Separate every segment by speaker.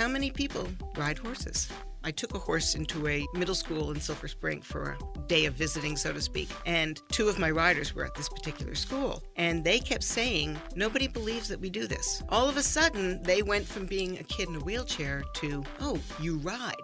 Speaker 1: how many people ride horses? I took a horse into a middle school in Silver Spring for a day of visiting, so to speak. And two of my riders were at this particular school. And they kept saying, Nobody believes that we do this. All of a sudden, they went from being a kid in a wheelchair to, Oh, you ride.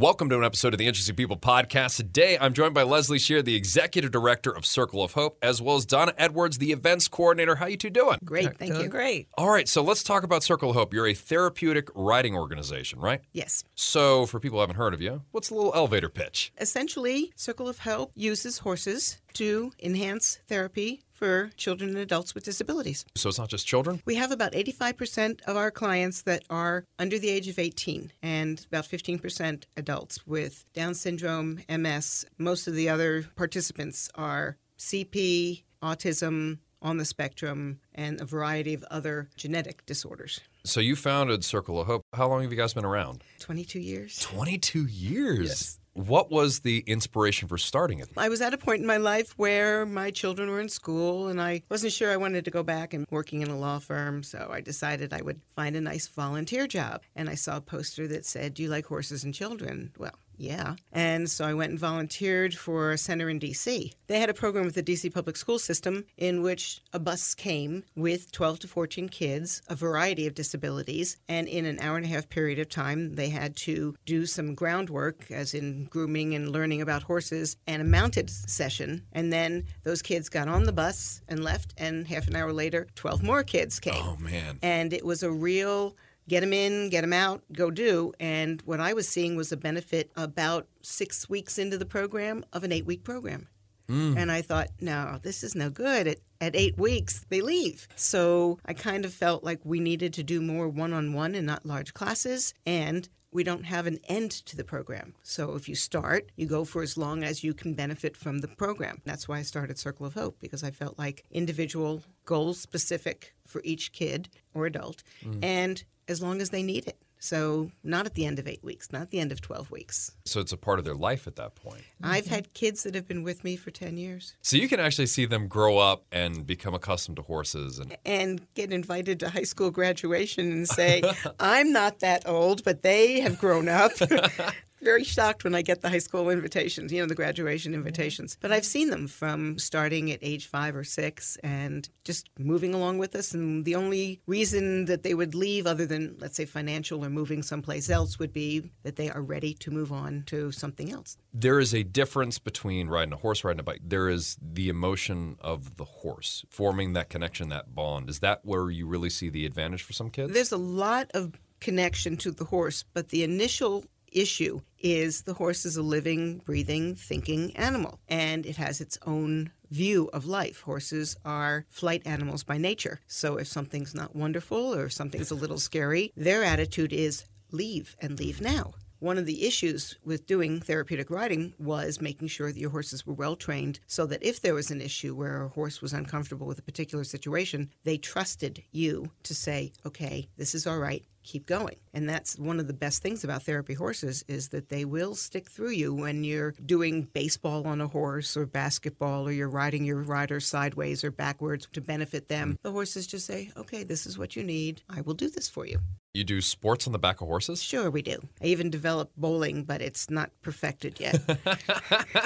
Speaker 2: Welcome to an episode of the Interesting People podcast. Today, I'm joined by Leslie Shear, the executive director of Circle of Hope, as well as Donna Edwards, the events coordinator. How you two doing?
Speaker 1: Great, thank you.
Speaker 3: Great.
Speaker 2: All right, so let's talk about Circle of Hope. You're a therapeutic riding organization, right?
Speaker 1: Yes.
Speaker 2: So, for people who haven't heard of you, what's a little elevator pitch?
Speaker 1: Essentially, Circle of Hope uses horses to enhance therapy for children and adults with disabilities.
Speaker 2: So, it's not just children?
Speaker 1: We have about 85% of our clients that are under the age of 18 and about 15% adults with Down syndrome, MS. Most of the other participants are CP, autism, on the spectrum, and a variety of other genetic disorders.
Speaker 2: So, you founded Circle of Hope. How long have you guys been around?
Speaker 1: 22 years.
Speaker 2: 22 years.
Speaker 1: Yes.
Speaker 2: What was the inspiration for starting it?
Speaker 1: I was at a point in my life where my children were in school and I wasn't sure I wanted to go back and working in a law firm, so I decided I would find a nice volunteer job. And I saw a poster that said, Do you like horses and children? Well, yeah. And so I went and volunteered for a center in DC. They had a program with the DC public school system in which a bus came with 12 to 14 kids, a variety of disabilities, and in an hour and a half period of time, they had to do some groundwork, as in grooming and learning about horses, and a mounted session. And then those kids got on the bus and left, and half an hour later, 12 more kids came.
Speaker 2: Oh, man.
Speaker 1: And it was a real get them in, get them out, go do. And what I was seeing was a benefit about six weeks into the program of an eight week program. Hmm. And I thought, no, this is no good. At, at eight weeks, they leave. So I kind of felt like we needed to do more one on one and not large classes. And we don't have an end to the program. So if you start, you go for as long as you can benefit from the program. That's why I started Circle of Hope because I felt like individual, goal specific for each kid or adult, hmm. and as long as they need it. So not at the end of eight weeks, not at the end of 12 weeks.
Speaker 2: So, it's a part of their life at that point.
Speaker 1: I've had kids that have been with me for 10 years
Speaker 2: So, you can actually see them grow up and become accustomed to horses and
Speaker 1: and get invited to high school graduation and say, I'm not that old, but they have grown up. Very shocked when I get the high school invitations, you know, the graduation invitations. But I've seen them from starting at age five or six and just moving along with us. And the only reason that they would leave, other than, let's say, financial or moving someplace else, would be that they are ready to move on to something else.
Speaker 2: there is a difference between riding a horse, riding a bike. There is the emotion of the horse, forming that connection, that bond. Is that where you really see the advantage for some kids?
Speaker 1: There's a lot of connection to the horse, but the initial issue is the horse is a living, breathing, thinking animal, and it has its own view of life. Horses are flight animals by nature. So if something's not wonderful or something's a little scary, their attitude is leave and leave now. One of the issues with doing therapeutic riding was making sure that your horses were well trained so that if there was an issue where a horse was uncomfortable with a particular situation, they trusted you to say, okay, this is all right, keep going. And that's one of the best things about therapy horses is that they will stick through you when you're doing baseball on a horse or basketball or you're riding your rider sideways or backwards to benefit them. Mm-hmm. The horses just say, okay, this is what you need. I will do this for you.
Speaker 2: you do sports on the back of horses?
Speaker 1: Sure, we do. I even developed bowling, but it's not perfected yet.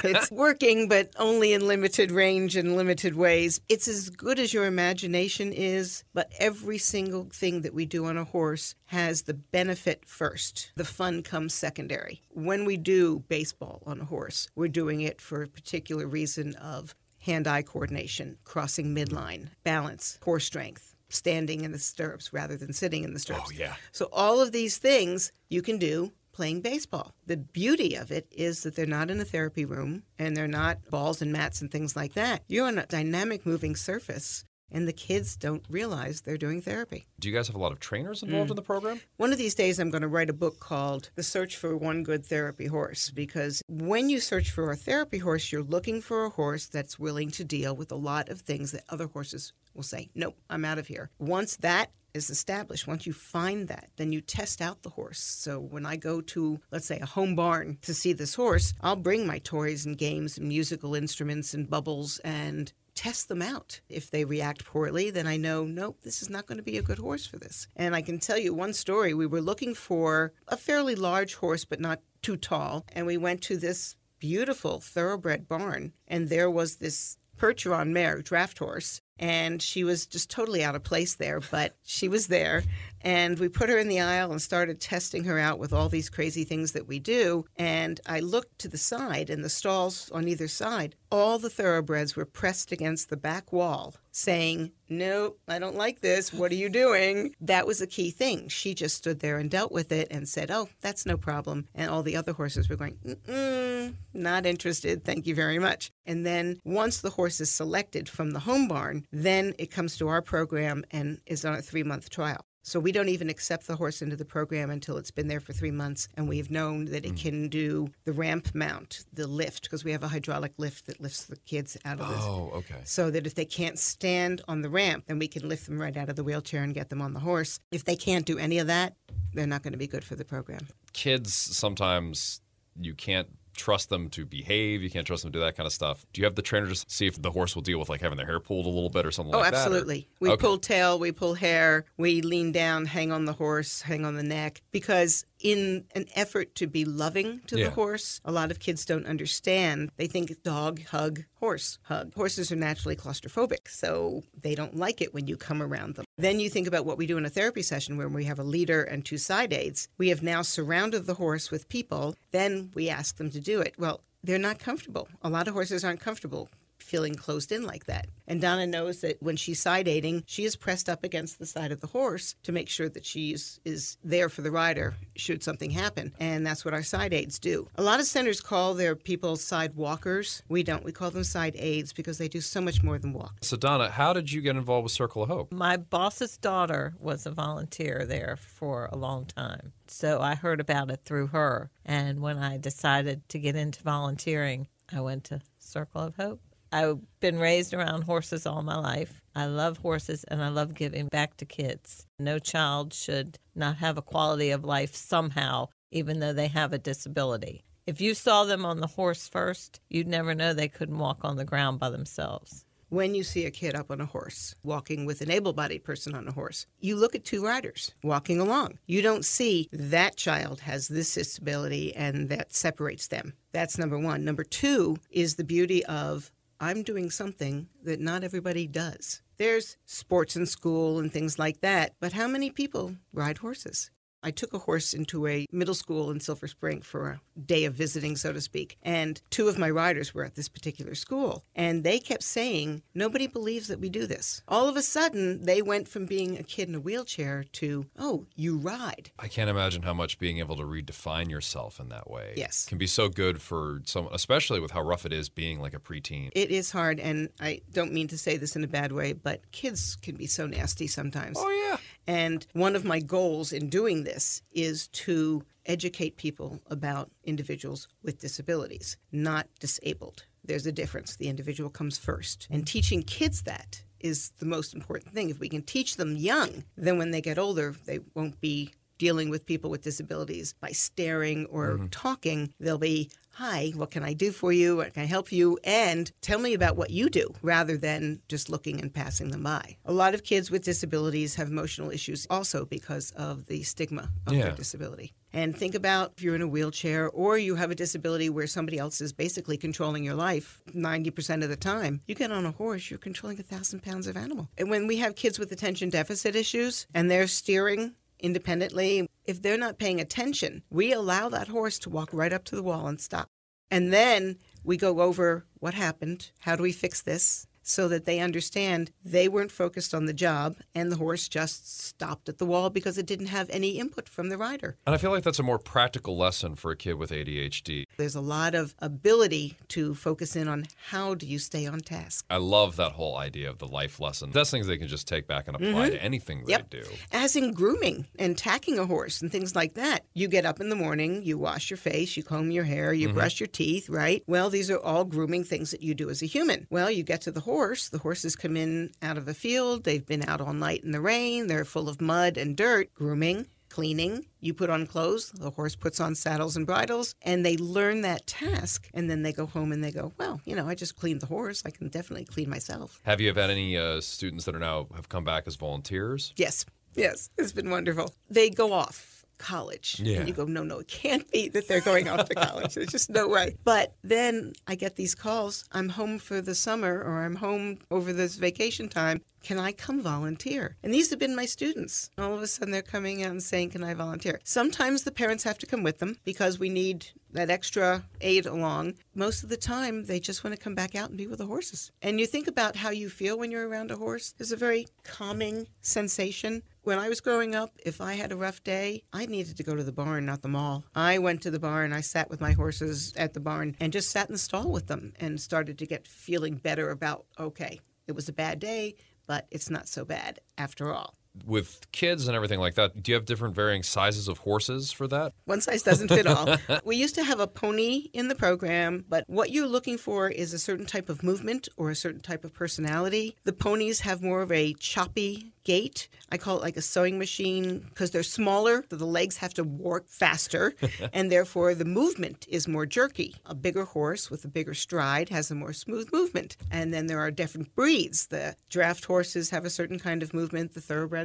Speaker 1: it's working, but only in limited range and limited ways. It's as good as your imagination is, but every single thing that we do on a horse has the benefit first. The fun comes secondary. When we do baseball on a horse, we're doing it for a particular reason of hand eye coordination, crossing midline, balance, core strength. Standing in the stirrups rather than sitting in the oh, stirrups.
Speaker 2: Oh, yeah.
Speaker 1: So all of these things you can do playing baseball. The beauty of it is that they're not in a therapy room and they're not balls and mats and things like that. You're on a dynamic moving surface and the kids don't realize they're doing therapy.
Speaker 2: Do you guys have a lot of trainers mm. involved in the program?
Speaker 1: One of these days, I'm going to write a book called The Search for One Good Therapy Horse because when you search for a therapy horse, you're looking for a horse that's willing to deal with a lot of things that other horses will say, Nope, I'm out of here. Once that is established, once you find that, then you test out the horse. So when I go to, let's say, a home barn to see this horse, I'll bring my toys and games and musical instruments and bubbles and test them out. If they react poorly, then I know, nope, this is not going to be a good horse for this. And I can tell you one story. We were looking for a fairly large horse, but not too tall. And we went to this beautiful thoroughbred barn, and there was this Percheron mare, draft horse, and she was just totally out of place there, but she was there. And we put her in the aisle and started testing her out with all these crazy things that we do. And I looked to the side, and the stalls on either side, all the thoroughbreds were pressed against the back wall, saying, Nope, I don't like this. What are you doing? That was a key thing. She just stood there and dealt with it and said, Oh, that's no problem. And all the other horses were going, Mm-mm, Not interested. Thank you very much. And then once the horse is selected from the home barn, then it comes to our program and is on a three month trial. So we don't even accept the horse into the program until it's been there for three months and we've known that it mm. can do the ramp mount, the lift, because we have a hydraulic lift that lifts the kids out of this.
Speaker 2: Oh, okay.
Speaker 1: So that if they can't stand on the ramp, then we can lift them right out of the wheelchair and get them on the horse. If they can't do any of that, they're not going to be good for the program.
Speaker 2: Kids sometimes you can't trust them to behave. You can't trust them to do that kind of stuff. Do you have the trainer just see if the horse will deal with like having their hair pulled a little bit or something
Speaker 1: oh,
Speaker 2: like
Speaker 1: that? Oh, absolutely. We okay. pull tail, we pull hair, we lean down, hang on the horse, hang on the neck because in an effort to be loving to yeah. the horse. A lot of kids don't understand. They think dog hug, horse hug. Horses are naturally claustrophobic, so they don't like it when you come around them. Then you think about what we do in a therapy session where we have a leader and two side aids. We have now surrounded the horse with people. Then we ask them to do it. Well, they're not comfortable. A lot of horses aren't comfortable feeling closed in like that. And Donna knows that when she's side aiding, she is pressed up against the side of the horse to make sure that she is, is there for the rider should something happen. And that's what our side aids do. A lot of centers call their people side walkers. We don't. We call them side aids because they do so much more than walk.
Speaker 2: So, Donna, how did you get involved with Circle of Hope?
Speaker 3: My boss's daughter was a volunteer there for a long time. So I heard about it through her. And when I decided to get into volunteering, I went to Circle of Hope. I've been raised around horses all my life. I love horses and I love giving back to kids. No child should not have a quality of life somehow, even though they have a disability. If you saw them on the horse first, you'd never know they couldn't walk on the ground by themselves.
Speaker 1: When you see a kid up on a horse, walking with an able bodied person on a horse, you look at two riders walking along. You don't see that child has this disability and that separates them. That's number one. Number two is the beauty of I'm doing something that not everybody does. There's sports in school and things like that, but how many people ride horses? I took a horse into a middle school in Silver Spring for a day of visiting, so to speak. And two of my riders were at this particular school. And they kept saying, Nobody believes that we do this. All of a sudden, they went from being a kid in a wheelchair to, Oh, you ride.
Speaker 2: I can't imagine how much being able to redefine yourself in that way
Speaker 1: yes.
Speaker 2: can be so good for someone, especially with how rough it is being like a preteen.
Speaker 1: It is hard. And I don't mean to say this in a bad way, but kids can be so nasty sometimes.
Speaker 2: Oh, yeah.
Speaker 1: And one of my goals in doing this is to educate people about individuals with disabilities, not disabled. There's a difference. The individual comes first. And teaching kids that is the most important thing. If we can teach them young, then when they get older, they won't be dealing with people with disabilities by staring or mm-hmm. talking. They'll be, Hi, what can I do for you? What can I help you? And tell me about what you do rather than just looking and passing them by. A lot of kids with disabilities have emotional issues also because of the stigma of yeah. their disability. And think about if you're in a wheelchair or you have a disability where somebody else is basically controlling your life 90% of the time. You get on a horse, you're controlling a thousand pounds of animal. And when we have kids with attention deficit issues and they're steering independently. If they're not paying attention, we allow that horse to walk right up to the wall and stop. And then we go over what happened, how do we fix this, so that they understand they weren't focused on the job and the horse just stopped at the wall because it didn't have any input from the rider.
Speaker 2: And I feel like that's a more practical lesson for a kid with ADHD.
Speaker 1: There's a lot of ability to focus in on how do you stay on task.
Speaker 2: I love that whole idea of the life lesson. That's things they can just take back and apply mm-hmm. to anything
Speaker 1: yep.
Speaker 2: they do.
Speaker 1: As in grooming and tacking a horse and things like that. You get up in the morning, you wash your face, you comb your hair, you mm-hmm. brush your teeth, right? Well, these are all grooming things that you do as a human. Well, you get to the horse horse. The horses come in out of the field. They've been out all night in the rain. They're full of mud and dirt. Grooming cleaning, you put on clothes, the horse puts on saddles and bridles, and they learn that task. And then they go home and they go, well, you know, I just cleaned the horse. I can definitely clean myself.
Speaker 2: Have you had any uh, students that are now have come back as volunteers?
Speaker 1: Yes, yes, it's been wonderful. They go off college.
Speaker 2: Yeah.
Speaker 1: And you go, no, no, it can't be that they're going off to college. There's just no way. But then I get these calls I'm home for the summer or I'm home over this vacation time. Can I come volunteer? And these have been my students. All of a sudden, they're coming out and saying, Can I volunteer? Sometimes the parents have to come with them because we need that extra aid along. Most of the time, they just want to come back out and be with the horses. And you think about how you feel when you're around a horse. There's a very calming sensation. When I was growing up, if I had a rough day, I needed to go to the barn, not the mall. I went to the barn, I sat with my horses at the barn and just sat in the stall with them and started to get feeling better about, okay, it was a bad day, but it's not so bad after all.
Speaker 2: With kids and everything like that, do you have different varying sizes of horses for that?
Speaker 1: One size doesn't fit all. we used to have a pony in the program, but what you're looking for is a certain type of movement or a certain type of personality. The ponies have more of a choppy gait. I call it like a sewing machine because they're smaller, so the legs have to work faster, and therefore the movement is more jerky. A bigger horse with a bigger stride has a more smooth movement. And then there are different breeds. The draft horses have a certain kind of movement, the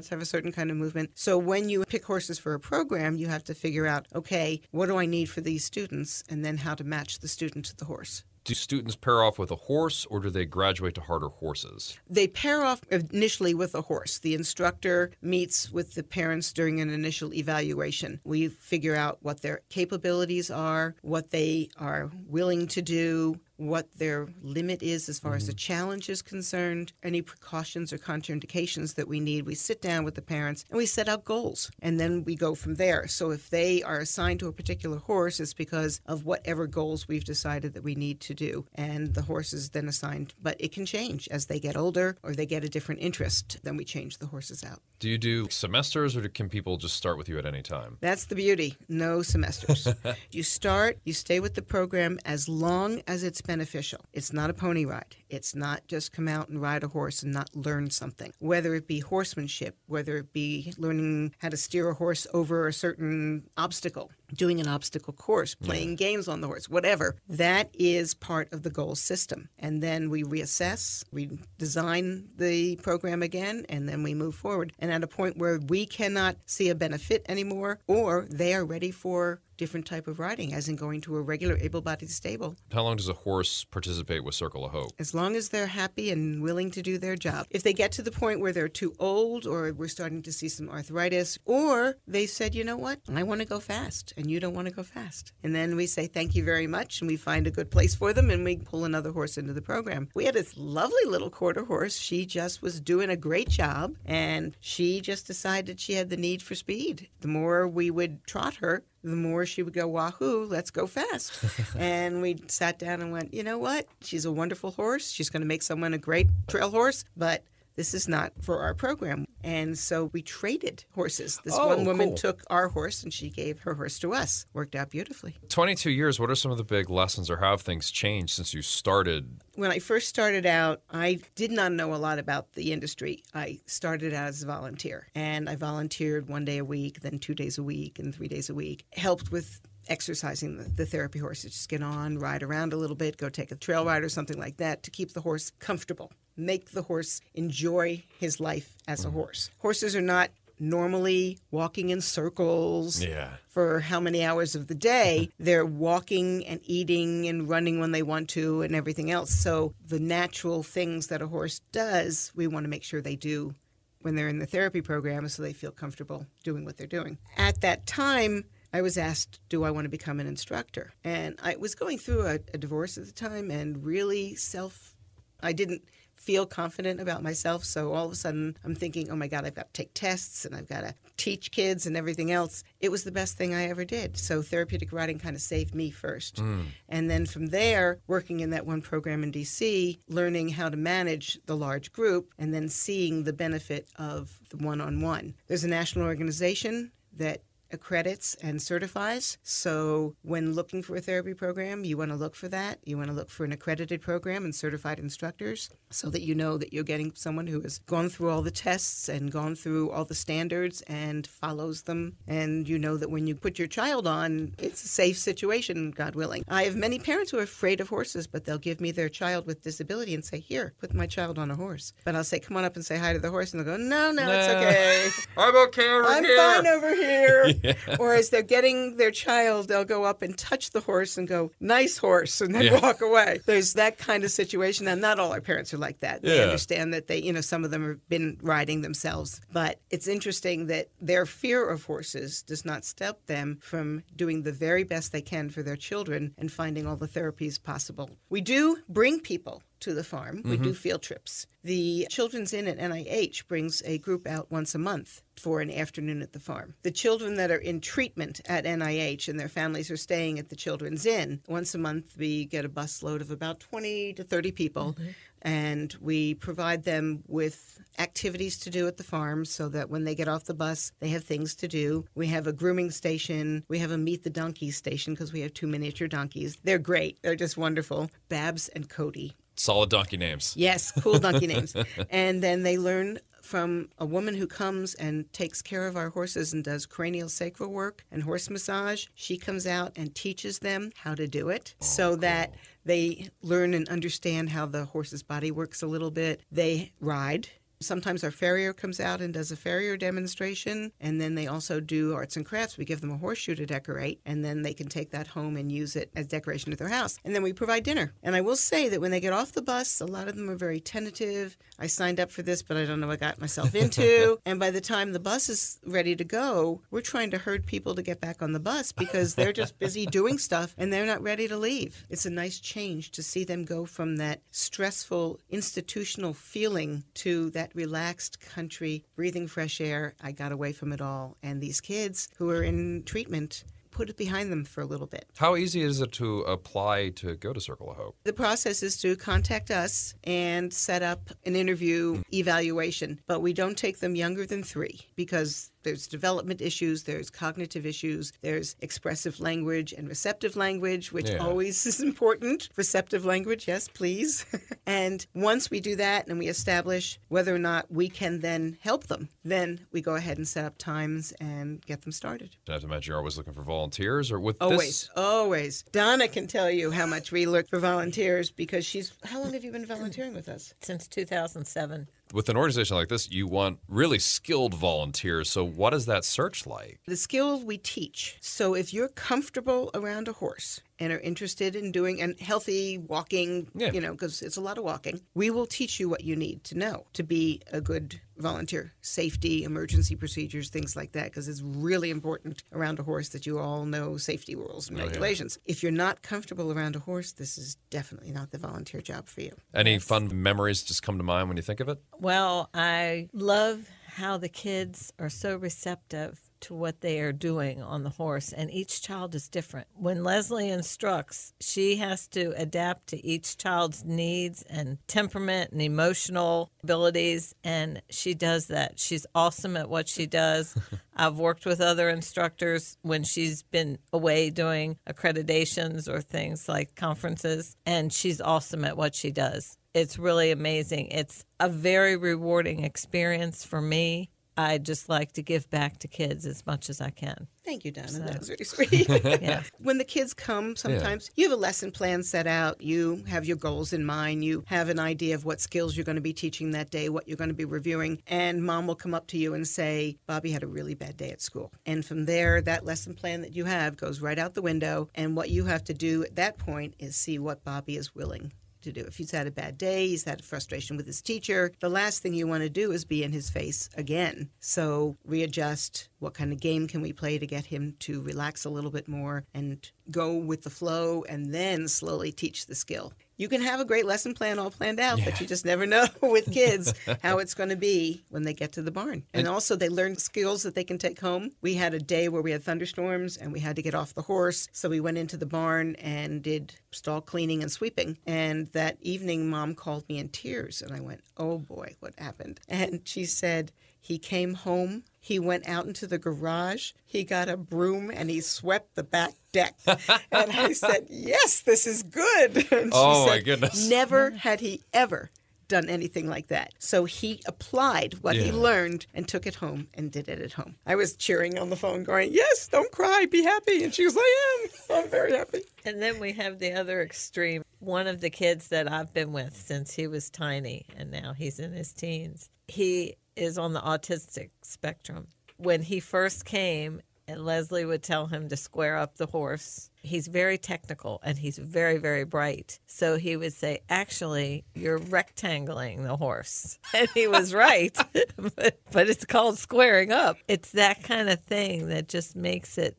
Speaker 1: have a certain kind of movement. So when you pick horses for a program, you have to figure out okay, what do I need for these students, and then how to match the student to the horse.
Speaker 2: Do students pair off with a horse or do they graduate to harder horses?
Speaker 1: They pair off initially with a horse. The instructor meets with the parents during an initial evaluation. We figure out what their capabilities are, what they are willing to do, what their limit is as far as the mm-hmm. challenge is concerned, any precautions or contraindications that we need. We sit down with the parents and we set out goals, and then we go from there. So if they are assigned to a particular horse, it's because of whatever goals we've decided that we need to do, and the horse is then assigned. But it can change as they get older or they get a different interest. Then we change the horses out.
Speaker 2: Do you do semesters or can people just start with you at any time?
Speaker 1: That's the beauty. No semesters. you start, you stay with the program as long as it's beneficial. It's not a pony ride. It's not just come out and ride a horse and not learn something. Whether it be horsemanship, whether it be learning how to steer a horse over a certain obstacle, doing an obstacle course, playing games on the horse, whatever. That is part of the goal system. And then we reassess, we design the program again, and then we move forward. And at a point where we cannot see a benefit anymore, or they are ready for different type of riding, as in going to a regular able-bodied stable.
Speaker 2: How long does a horse participate with Circle of Hope?
Speaker 1: As long as they're happy and willing to do their job. If they get to the point where they're too old, or we're starting to see some arthritis, or they said, you know what, I want to go fast, and you don't want to go fast, and then we say thank you very much, and we find a good place for them, and we pull another horse into the program. We had this lovely little quarter horse. She just was doing a great job, and she just decided she had the need for speed. The more we would trot her, the more she would go, Wahoo, let's go fast. and we sat down and went, you know what? She's a wonderful horse. She's going to make someone a great trail horse, but this is not for our program. And so we traded horses. This
Speaker 2: Oh,
Speaker 1: one woman
Speaker 2: cool.
Speaker 1: took our horse and she gave her horse to us. Worked out beautifully.
Speaker 2: 22 years, what are some of the big lessons or how have things changed since you started?
Speaker 1: When I first started out, I did not know a lot about the industry. I started out as a volunteer and I volunteered one day a week, then two days a week, and three days a week. Helped with exercising the, the therapy horses. Just get on, ride around a little bit, go take a trail ride or something like that to keep the horse comfortable. Make the horse enjoy his life as a mm-hmm. horse. Horses are not normally walking in circles
Speaker 2: Yeah.
Speaker 1: for how many hours of the day. They're walking and eating and running when they want to and everything else. So the natural things that a horse does, we want to make sure they do when they're in the therapy program so they feel comfortable doing what they're doing. At that time, I was asked, Do I want to become an instructor? And I was going through a, a divorce at the time and really self, I didn't feel confident about myself. So all of a sudden, I'm thinking, Oh my God, I've got to take tests and I've got to teach kids and everything else. It was the best thing I ever did. So therapeutic riding kind of saved me first. Hmm. And then from there, working in that one program in DC, learning how to manage the large group, and then seeing the benefit of the one on one. There's a national organization that accredits and certifies. So when looking for a therapy program, you want to look for that. You want to look for an accredited program and certified instructors so that you know that you're getting someone who has gone through all the tests and gone through all the standards and follows them. And you know that when you put your child on, it's a safe situation, God willing. I have many parents who are afraid of horses, but they'll give me their child with disability and say, Here, put my child on a horse. But I'll say, Come on up and say hi to the horse. And they'll go, No, no, it's okay.
Speaker 2: I'm okay over
Speaker 1: I'm
Speaker 2: here.
Speaker 1: fine over here. Or as they're getting their child, they'll go up and touch the horse and go, nice horse, and then
Speaker 2: Yeah.
Speaker 1: walk away. There's that kind of situation. And not all our parents are like that. They understand that they, you know, some of them have been riding themselves. But it's interesting that their fear of horses does not stop them from doing the very best they can for their children and finding all the therapies possible. We do bring people to the farm. We mm-hmm. do field trips. The Children's Inn at NIH brings a group out once a month for an afternoon at the farm. The children that are in treatment at NIH and their families are staying at the Children's Inn, once a month we get a bus load of about 20 to 30 people mm-hmm. and we provide them with activities to do at the farm so that when they get off the bus, they have things to do. We have a grooming station, we have a meet the donkeys station because we have two miniature donkeys. They're great, they're just wonderful. Babs and Cody.
Speaker 2: Solid donkey names.
Speaker 1: Yes, cool donkey names. And then they learn from a woman who comes and takes care of our horses and does cranial sacral work and horse massage. She comes out and teaches them how to do it oh, so that they learn and understand how the horse's body works a little bit. They ride. Sometimes our farrier comes out and does a farrier demonstration, and then they also do arts and crafts. We give them a horseshoe to decorate, and then they can take that home and use it as decoration at their house. And then we provide dinner. And I will say that when they get off the bus, a lot of them are very tentative. I signed up for this, but I don't know what I got myself into. and by the time the bus is ready to go, we're trying to herd people to get back on the bus because they're just busy doing stuff and they're not ready to leave. It's a nice change to see them go from that stressful institutional feeling to that relaxed country, breathing fresh air. I got away from it all. And these kids who are in treatment put it behind them for a little bit.
Speaker 2: How easy is it to apply to go to Circle of Hope?
Speaker 1: The process is to contact us and set up an interview evaluation, but we don't take them younger than three because there's development issues, there's cognitive issues, there's expressive language and receptive language, which
Speaker 2: Yeah.
Speaker 1: always is important. Receptive language, yes, please. and once we do that and we establish whether or not we can then help them, then we go ahead and set up times and get them started.
Speaker 2: I have to imagine you're always looking for volunteers, or with
Speaker 1: Always,
Speaker 2: this.
Speaker 1: always. Donna can tell you how much we look for volunteers because she's. How long have you been volunteering with us?
Speaker 3: Since 2007.
Speaker 2: With an organization like this, you want really skilled volunteers. So, what is that search like?
Speaker 1: The skills we teach. So if you're comfortable around a horse and are interested in doing and healthy walking,
Speaker 2: Yeah.
Speaker 1: you know, because it's a lot of walking, we will teach you what you need to know to be a good volunteer. Safety, emergency procedures, things like that, because it's really important around a horse that you all know safety rules and
Speaker 2: Oh, yeah.
Speaker 1: regulations. If you're not comfortable around a horse, this is definitely not the volunteer job for you.
Speaker 2: Any fun memories just come to mind when you think of it?
Speaker 3: Well, I love how the kids are so receptive to what they are doing on the horse, and each child is different. When Leslie instructs, she has to adapt to each child's needs and temperament and emotional abilities, and she does that. She's awesome at what she does. I've worked with other instructors when she's been away doing accreditations or things like conferences, and she's awesome at what she does. It's really amazing. It's a very rewarding experience for me. I just like to give back to kids as much as I can.
Speaker 1: Thank you, Donna. That was really sweet.
Speaker 3: Yeah.
Speaker 1: when the kids come, sometimes you have a lesson plan set out. You have your goals in mind. You have an idea of what skills you're going to be teaching that day, what you're going to be reviewing. And mom will come up to you and say, Bobby had a really bad day at school. And from there, that lesson plan that you have goes right out the window. And what you have to do at that point is see what Bobby is willing to do. If he's had a bad day, he's had frustration with his teacher, the last thing you want to do is be in his face again. So readjust. What kind of game can we play to get him to relax a little bit more and go with the flow and then slowly teach the skill? You can have a great lesson plan all planned out, but you just never know with kids how it's going to be when they get to the barn. And also, they learn skills that they can take home. We had a day where we had thunderstorms and we had to get off the horse. So we went into the barn and did stall cleaning and sweeping. And that evening, mom called me in tears. And I went, Oh boy, what happened? And she said, He came home He went out into the garage. He got a broom and he swept the back deck. and I said, Yes, this is good. And she
Speaker 2: Oh, my goodness.
Speaker 1: Never had he ever done anything like that. So he applied what he learned and took it home and did it at home. I was cheering on the phone, going, Yes, don't cry, be happy. And she was like, I am. I'm very happy.
Speaker 3: And then we have the other extreme. One of the kids that I've been with since he was tiny, and now he's in his teens, he is on the autistic spectrum. When he first came, and Leslie would tell him to square up the horse. He's very technical and he's very, very bright. So he would say, Actually, you're rectangling the horse. And he was right, but, but it's called squaring up. It's that kind of thing that just makes it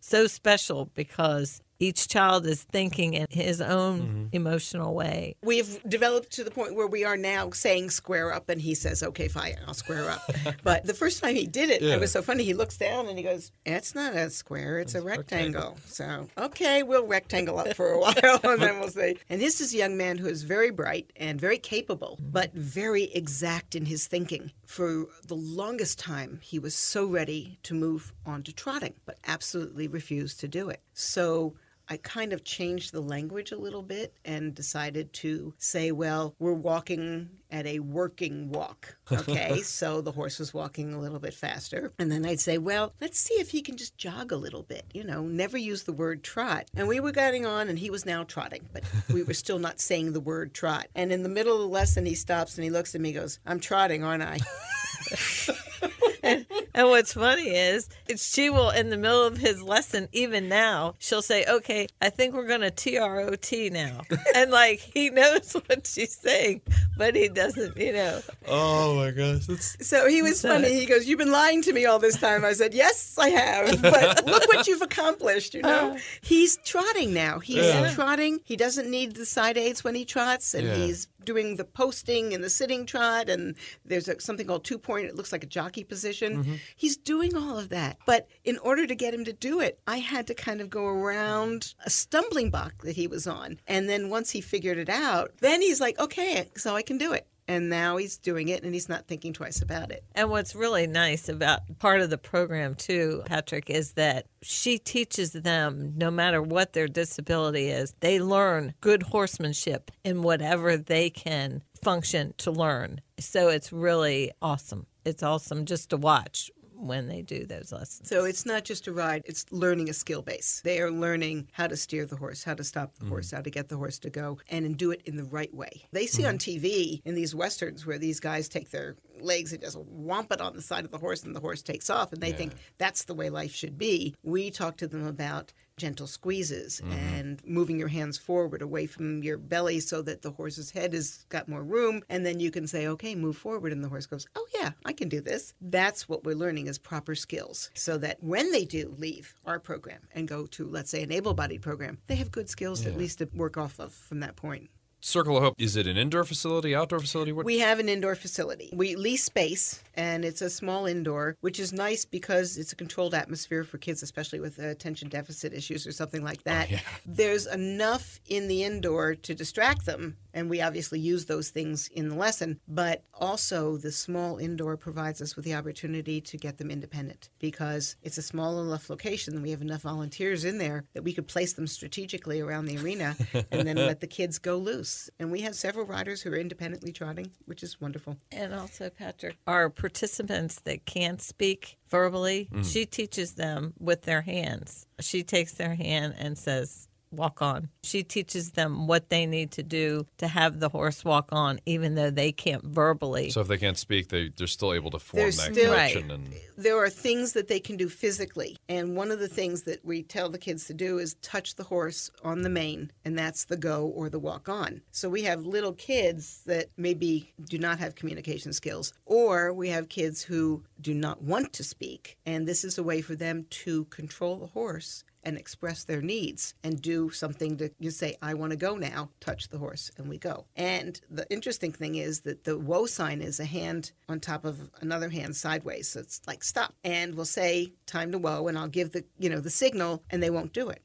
Speaker 3: so special because each child is thinking in his own mm-hmm. emotional way.
Speaker 1: We've developed to the point where we are now saying square up, and he says, okay, fine, I'll square up. but the first time he did it, it was so funny. He looks down and he goes, it's not a square, it's, a rectangle. So, okay, we'll rectangle up for a while, and then we'll say. And this is a young man who is very bright and very capable, mm-hmm. but very exact in his thinking. For the longest time, he was so ready to move on to trotting, but absolutely refused to do it. So, I kind of changed the language a little bit and decided to say, well, we're walking at a working walk. Okay. so the horse was walking a little bit faster. And then I'd say, well, let's see if he can just jog a little bit, you know, never use the word trot. And we were getting on and he was now trotting, but we were still not saying the word trot. And in the middle of the lesson, he stops and he looks at me and goes, I'm trotting, aren't I?
Speaker 3: And what's funny is she will, in the middle of his lesson, even now, she'll say, Okay, I think we're going to T R O T now. and like he knows what she's saying, but he doesn't, you know.
Speaker 2: Oh my gosh, that's
Speaker 1: So he was funny. He goes, You've been lying to me all this time. I said, Yes, I have. But look what you've accomplished, you know? Uh. He's trotting now. He's
Speaker 2: Yeah.
Speaker 1: trotting. He doesn't need the side aids when he trots, and
Speaker 2: Yeah.
Speaker 1: he's doing the posting and the sitting trot. And there's a, something called two point, it looks like a jockey position. Mm-hmm. He's doing all of that. But in order to get him to do it, I had to kind of go around a stumbling block that he was on. And then once he figured it out, then he's like, Okay, so I can do it. And now he's doing it and he's not thinking twice about it.
Speaker 3: And what's really nice about part of the program, too, Patrick, is that she teaches them, no matter what their disability is, they learn good horsemanship in whatever they can function to learn. So it's really awesome. It's awesome just to watch when they do those lessons.
Speaker 1: So it's not just a ride, it's learning a skill base. They are learning how to steer the horse, how to stop the horse, mm. how to get the horse to go, and do it in the right way. They see on mm. TV in these westerns where these guys take their legs and just whomp it on the side of the horse and the horse takes off and they think that's the way life should be. We talk to them about gentle squeezes mm-hmm. and moving your hands forward away from your belly so that the horse's head has got more room. And then you can say okay move forward. And the horse goes oh yeah i can do this. That's what we're learning is proper skills so that when they do leave our program and go to let's say an able-bodied program they have good skills at least to work off of from that point
Speaker 2: Circle of Hope. Is it an indoor facility, outdoor facility? What?
Speaker 1: We have an indoor facility. We lease space, and it's a small indoor, which is nice because it's a controlled atmosphere for kids, especially with attention deficit issues or something like oh, that. There's enough in the indoor to distract them, and we obviously use those things in the lesson, but also the small indoor provides us with the opportunity to get them independent because it's a small enough location and we have enough volunteers in there that we could place them strategically around the arena and then let the kids go loose. And we have several riders who are independently trotting, which is wonderful.
Speaker 3: And also, Patrick, our participants that can't speak verbally, mm-hmm. she teaches them with their hands. She takes their hand and says, Walk on. She teaches them what they need to do to have the horse walk on, even though they can't verbally.
Speaker 2: So if they can't speak, they they're still able to form
Speaker 1: They're
Speaker 2: that
Speaker 1: still-
Speaker 2: connection. And
Speaker 1: There are things that they can do physically. And one of the things that we tell the kids to do is touch the horse on the mane, and that's the go or the walk on. So we have little kids that maybe do not have communication skills, or we have kids who do not want to speak. And this is a way for them to control the horse and express their needs and do something to you say i want to go now touch the horse and we go and the interesting thing is that the whoa sign is a hand on top of another hand sideways so it's like stop and we'll say time to whoa and i'll give the you know the signal and they won't do it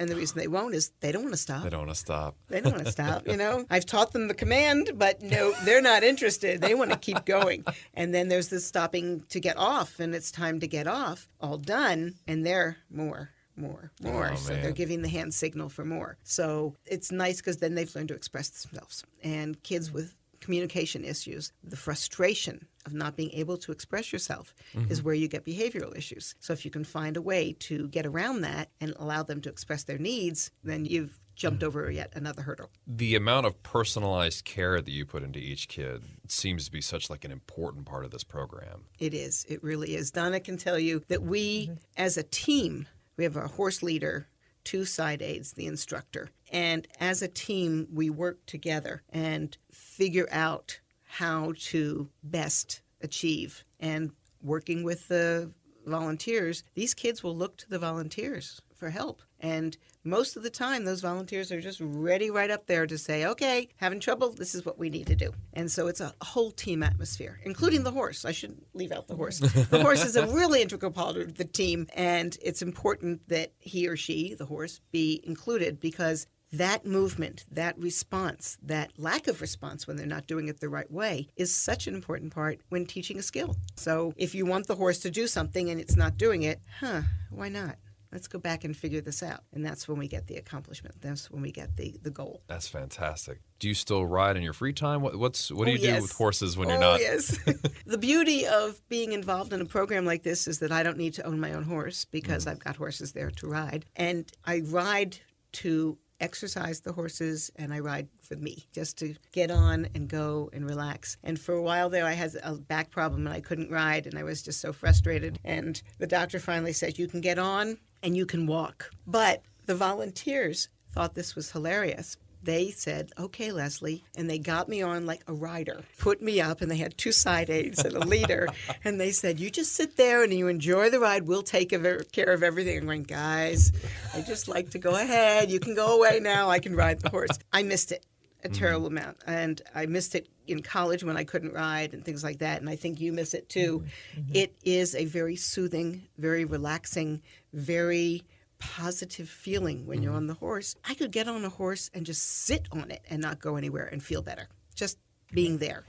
Speaker 1: And the reason they won't is they don't want to stop.
Speaker 2: They don't want to stop.
Speaker 1: They don't want to stop, you know. I've taught them the command, but no, they're not interested. They want to keep going. And then there's this stopping to get off, and it's time to get off, all done, and they're more, more, more.
Speaker 2: Oh,
Speaker 1: so
Speaker 2: man.
Speaker 1: they're giving the hand signal for more. So it's nice because then they've learned to express themselves. And kids with communication issues, the frustration of not being able to express yourself is mm-hmm. where you get behavioral issues. So if you can find a way to get around that and allow them to express their needs, then you've jumped over yet another hurdle.
Speaker 2: The amount of personalized care that you put into each kid seems to be such like an important part of this program.
Speaker 1: It is. It really is. Donna can tell you that we, mm-hmm. as a team, we have a horse leader, two side aides, the instructor, and as a team, we work together and figure out how to best achieve. And working with the volunteers, these kids will look to the volunteers for help. And most of the time, those volunteers are just ready right up there to say, okay, having trouble, this is what we need to do. And so it's a whole team atmosphere, including the horse. I shouldn't leave out the horse. The horse is a really integral part of the team, and it's important that he or she, the horse, be included because that movement, that response, that lack of response when they're not doing it the right way is such an important part when teaching a skill. So if you want the horse to do something and it's not doing it, huh, why not? Let's go back and figure this out. And that's when we get the accomplishment. That's when we get the, the goal.
Speaker 2: That's fantastic. Do you still ride in your free time? What, what's what do
Speaker 1: Oh,
Speaker 2: you do with horses when you're
Speaker 1: oh,
Speaker 2: not?
Speaker 1: yes. the beauty of being involved in a program like this is that I don't need to own my own horse because
Speaker 2: Mm.
Speaker 1: I've got horses there to ride. And I ride to exercise the horses and I ride for me just to get on and go and relax. And for a while there, I had a back problem and I couldn't ride and I was just so frustrated. And the doctor finally said, You can get on and you can walk. But the volunteers thought this was hilarious they said, okay, Leslie. And they got me on like a rider, put me up, and they had two side aides and a leader. and they said, you just sit there and you enjoy the ride. We'll take care of everything. I'm going, guys, I just like to go ahead. You can go away now. I can ride the horse. I missed it a mm-hmm. terrible amount. And I missed it in college when I couldn't ride and things like that. And I think you miss it too. Mm-hmm. Mm-hmm. It is a very soothing, very relaxing, very positive feeling when you're on the horse. I could get on a horse and just sit on it and not go anywhere and feel better. Just being there.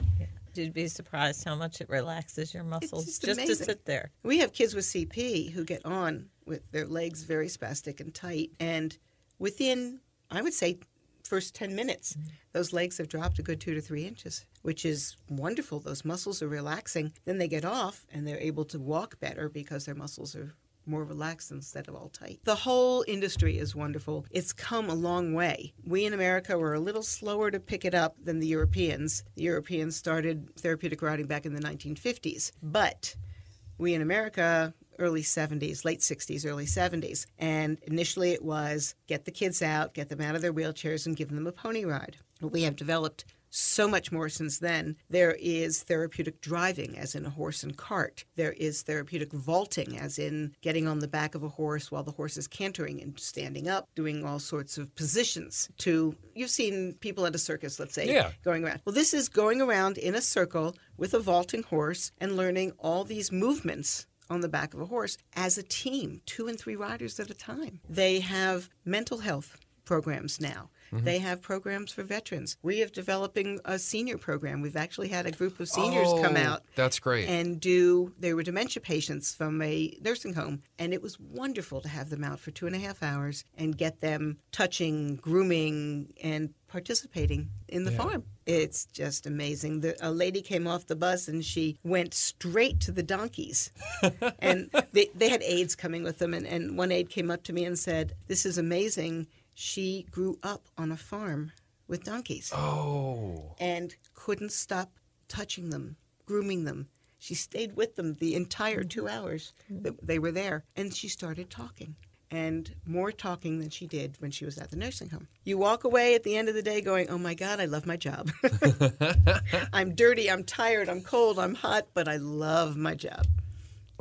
Speaker 3: You'd be surprised how much it relaxes your muscles
Speaker 1: just
Speaker 3: just, to sit there.
Speaker 1: We have kids with CP who get on with their legs very spastic and tight. And within, I would say, first 10 minutes, those legs have dropped a good two to three inches, which is wonderful. Those muscles are relaxing. Then they get off and they're able to walk better because their muscles are more relaxed instead of all tight. The whole industry is wonderful. It's come a long way. We in America were a little slower to pick it up than the Europeans. The Europeans started therapeutic riding back in the 1950s. But we in America, early 70s, late 60s, early 70s. And initially it was get the kids out, get them out of their wheelchairs, and give them a pony ride. We have developed so much more since then. There is therapeutic driving, as in a horse and cart. There is therapeutic vaulting, as in getting on the back of a horse while the horse is cantering and standing up, doing all sorts of positions. To you've seen people at a circus, let's say,
Speaker 2: Yeah.
Speaker 1: going around. Well, this is going around in a circle with a vaulting horse and learning all these movements on the back of a horse as a team, two and three riders at a time. They have mental health programs now. Mm-hmm. They have programs for veterans. We are developing a senior program. We've actually had a group of seniors come
Speaker 2: Oh,
Speaker 1: out
Speaker 2: That's great.
Speaker 1: and do they were dementia patients from a nursing home and it was wonderful to have them out for two and a half hours and get them touching grooming and participating in the
Speaker 2: Yeah.
Speaker 1: farm it's just amazing the, a lady came off the bus and she went straight to the donkeys and they, they had aides coming with them and, and one aide came up to me and said this is amazing she grew up on a farm with donkeys
Speaker 2: oh,
Speaker 1: and couldn't stop touching them, grooming them. She stayed with them the entire two hours that they were there, and she started talking. And more talking than she did when she was at the nursing home. You walk away at the end of the day going, Oh my God, I love my job. I'm dirty, I'm tired, I'm cold, I'm hot, but I love my job.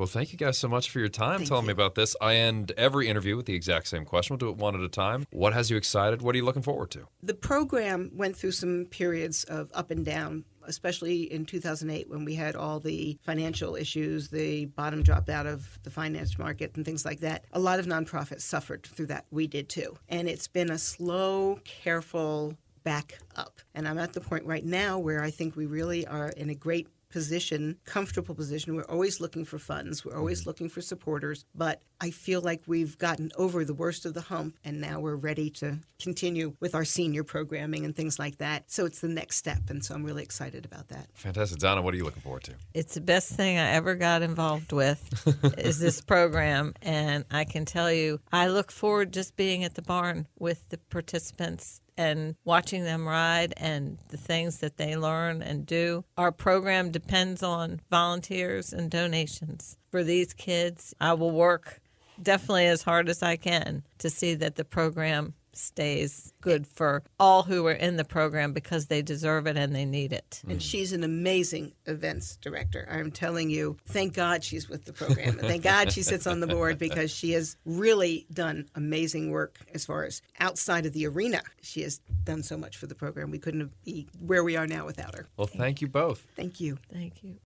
Speaker 2: Well, thank you guys so much for your time
Speaker 1: Thank
Speaker 2: telling me about this. I end every interview with the exact same question. We'll do it one at a time. What has you excited? What are you looking forward to?
Speaker 1: The program went through some periods of up and down, especially in 2008 when we had all the financial issues, the bottom dropped out of the finance market and things like that. A lot of nonprofits suffered through that. We did too. And it's been a slow, careful back up. And I'm at the point right now where I think we really are in a great position, comfortable position. We're always looking for funds, we're always mm-hmm. looking for supporters, but I feel like we've gotten over the worst of the hump and now we're ready to continue with our senior programming and things like that. So it's the next step, and so I'm really excited about that.
Speaker 2: Fantastic. Donna, what are you looking forward to?
Speaker 3: It's the best thing I ever got involved with is this program and I can tell you I look forward just being at the barn with the participants and watching them ride and the things that they learn and do. Our program depends on volunteers and donations. For these kids, I will work definitely as hard as I can to see that the program stays good for all who are in the program because they deserve it and they need it.
Speaker 1: And mm. she's an amazing events director. I'm telling you, thank God she's with the program. And thank God she sits on the board because she has really done amazing work as far as outside of the arena. She has done so much for the program. We couldn't be where we are now without her.
Speaker 2: Well, thank you both.
Speaker 1: Thank you.
Speaker 3: Thank you.